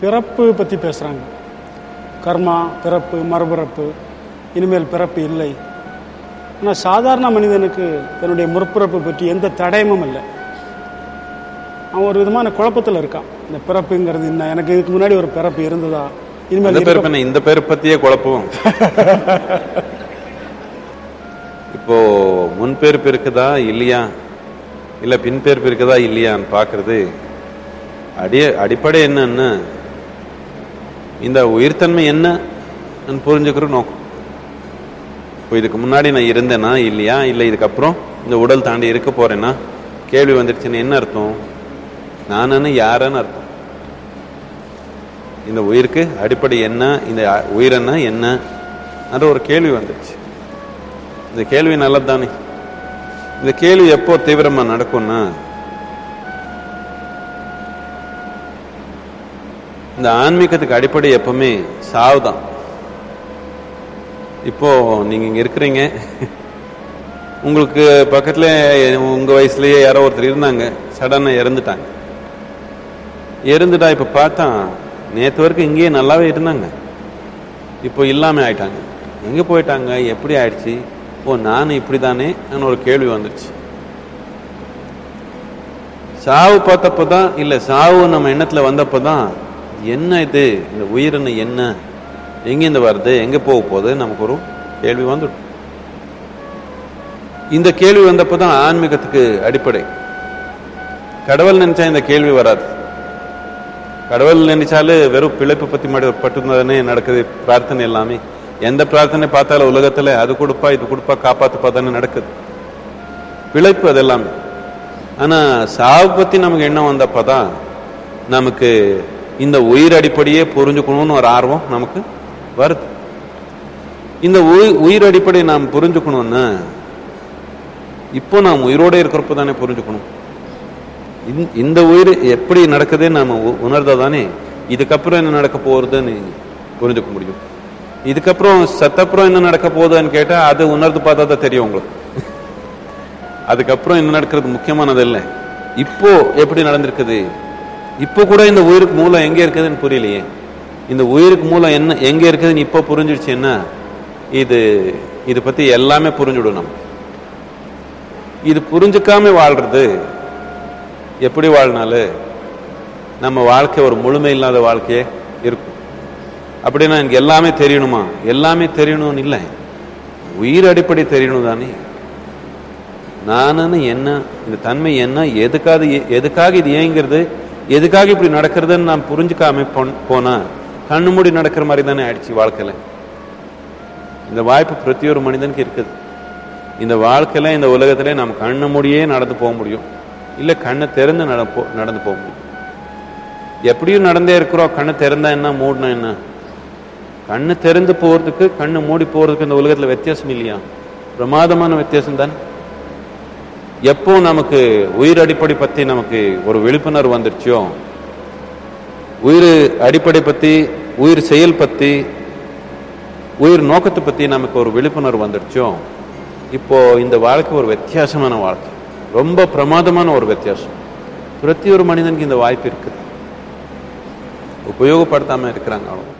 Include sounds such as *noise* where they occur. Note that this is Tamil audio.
பிறப்பு பற்றி பேசுகிறாங்க கர்மா பிறப்பு மறுபிறப்பு இனிமேல் பிறப்பு இல்லை. ஆனால் சாதாரண மனிதனுக்கு தன்னுடைய முற்பிறப்பு பற்றி எந்த தடயமும் இல்லை. அவன் ஒரு விதமான குழப்பத்தில் இருக்கான். இந்த பிறப்புங்கிறது என்ன? எனக்கு இதுக்கு முன்னாடி ஒரு பிறப்பு இருந்ததா? இனிமேல் இந்த பேர் பத்தியே குழப்பம். *laughs* இப்போ முன்பேர்ப்பு இருக்குதா? இல்லையா? இல்ல பின்பேர்ப்பு இருக்குதா? இல்லையான்னு பாக்குறது அடிய அடிப்படை என்னன்னு இந்த உயிர்த்தன்மை என்ன புரிஞ்சுக்கிற நோக்கம். இப்போ இதுக்கு முன்னாடி நான் இருந்தேனா இல்லையா? இல்லை இதுக்கப்புறம் இந்த உடல் தாண்டி இருக்க போறேன்னா கேள்வி வந்துடுச்சுன்னு என்ன அர்த்தம்? நானு யாருன்னு அர்த்தம். இந்த உயிருக்கு அடிப்படை என்ன? இந்த உயிர் உயிரென்ன என்ன? என்ற ஒரு கேள்வி வந்துடுச்சு இந்த கேள்வி நல்லது தானே இந்த கேள்வி எப்போ தீவிரமா நடக்கும்னா இந்த ஆன்மீகத்துக்கு அடிப்படை எப்பவுமே சாவு தான் இப்போ நீங்க இங்க இருக்கிறீங்க. உங்களுக்கு பக்கத்துல உங்க வயசுலயே யாரோ ஒருத்தர் இருந்தாங்க. சடனா இறந்துட்டாங்க. இறந்துட்டா இப்ப பார்த்தா நேற்று வரைக்கும் இங்கேயே நல்லாவே இருந்தாங்க. இப்போ இல்லாம ஆயிட்டாங்க. எங்க போயிட்டாங்க? எப்படி ஆயிடுச்சு? ஓ நானும் இப்படிதானே ஒரு கேள்வி வந்துடுச்சு. சாவு பார்த்தப்பதான் இல்ல சாவு நம்ம எண்ணத்துல வந்தப்பதான் என்ன இது? இந்த உயிர்னு என்ன? எங்கிருந்து வருது? எங்க போக போகுது? நமக்கு ஒரு கேள்வி வந்துடும். இந்த கேள்வி வந்தப்பதான் ஆன்மீகத்துக்கு அடிப்படை. கடவுள் நினைச்சா இந்த கேள்வி வராது. கடவுள் நினைச்சாலே வெறும் பிழைப்பு பத்தி மாதிரி பட்டுதானே நடக்குது? பிரார்த்தனை எல்லாமே. எந்த பிரார்த்தனை பார்த்தாலும் உலகத்துல அது கொடுப்பா இது கொடுப்பா காப்பாத்துப்பா தானே நடக்குது. பிழைப்பு அதெல்லாமே. ஆனா சாவு பத்தி நமக்கு எண்ணம் வந்தப்பதான் நமக்கு இந்த உயிர் அடிப்படையே புரிஞ்சுக்கணும்னு ஒரு ஆர்வம் நமக்கு வருது. இந்த உயிர் அடிப்படை நாம் புரிஞ்சுக்கணும்னா இப்போ நாம் உயிரோட இருக்கிறப்ப தானே புரிஞ்சுக்கணும். இந்த- உயிர் எப்படி நடக்குதுன்னு நாம உணர்ந்தா தானே இதுக்கப்புறம் என்ன நடக்க போறதுன்னு புரிஞ்சுக்க முடியும். இதுக்கப்புறம் சத்தப்புறம் என்ன நடக்க போகுதுன்னு கேட்டா அது உணர்ந்து பார்த்தா தான் தெரியும் உங்களுக்கு. *laughs* அதுக்கப்புறம் என்ன நடக்கிறது முக்கியமானது இல்லை. இப்போ எப்படி நடந்திருக்குது? இப்போ கூட இந்த உயிருக்கு மூலம் எங்க இருக்குதுன்னு புரியலையே. இந்த உயிருக்கு மூலம் என்ன எங்க இருக்குதுன்னு இப்போ புரிஞ்சிடுச்சுன்னா இது இது பத்தி எல்லாமே புரிஞ்சுடும் நம்ம. இது புரிஞ்சுக்காம வாழ்றது எப்படி வாழ்னாலும் நம்ம வாழ்க்கை ஒரு முழுமை இல்லாத வாழ்க்கையே இருக்கும். அப்படின்னா எனக்கு எல்லாமே தெரியணுமா? எல்லாமே தெரியணும்னு இல்லை. உயிர் அடிப்படை தெரியணும் தானே. நானுன்னு என்ன இந்த தன்மை என்ன எதுக்காக எதுக்காக இது ஏங்கிறது எதுக்காக இப்படி நடக்கிறதுன்னு நான் புரிஞ்சுக்காம போனா கண்ணு மூடி நடக்கிற மாதிரி தானே ஆயிடுச்சு வாழ்க்கையில. இந்த வாய்ப்பு பிரதி ஒரு மனிதனுக்கு இருக்குது. இந்த வாழ்க்கையில இந்த உலகத்துல நம்ம கண்ணு மூடியே நடந்து போக முடியும். இல்ல கண்ணை திறந்து நட- போ- நடந்து போக முடியும். எப்படியும் நடந்தே இருக்கிறோம். கண்ணு திறந்தா என்ன மூடினா என்ன? கண்ணு திறந்து போறதுக்கு கண்ணு மூடி போறதுக்கு இந்த உலகத்துல வித்தியாசம் இல்லையா? பிரமாதமான வித்தியாசம் தானே? எப்போ நமக்கு உயிர் அடிப்படை பத்தி நமக்கு ஒரு விழிப்புணர்வு வந்துருச்சோ உயிர் அடிப்படை பத்தி உயிர் செயல் பத்தி உயிர் நோக்கத்தை பத்தி நமக்கு ஒரு விழிப்புணர்வு வந்துருச்சோ இப்போ இந்த வாழ்க்கை ஒரு வித்தியாசமான வாழ்க்கை. ரொம்ப பிரமாதமான ஒரு வித்தியாசம். பிரத்தி ஒரு மனிதனுக்கு இந்த வாய்ப்பு இருக்குது. உபயோகப்படுத்தாம இருக்கிறாங்க அவங்க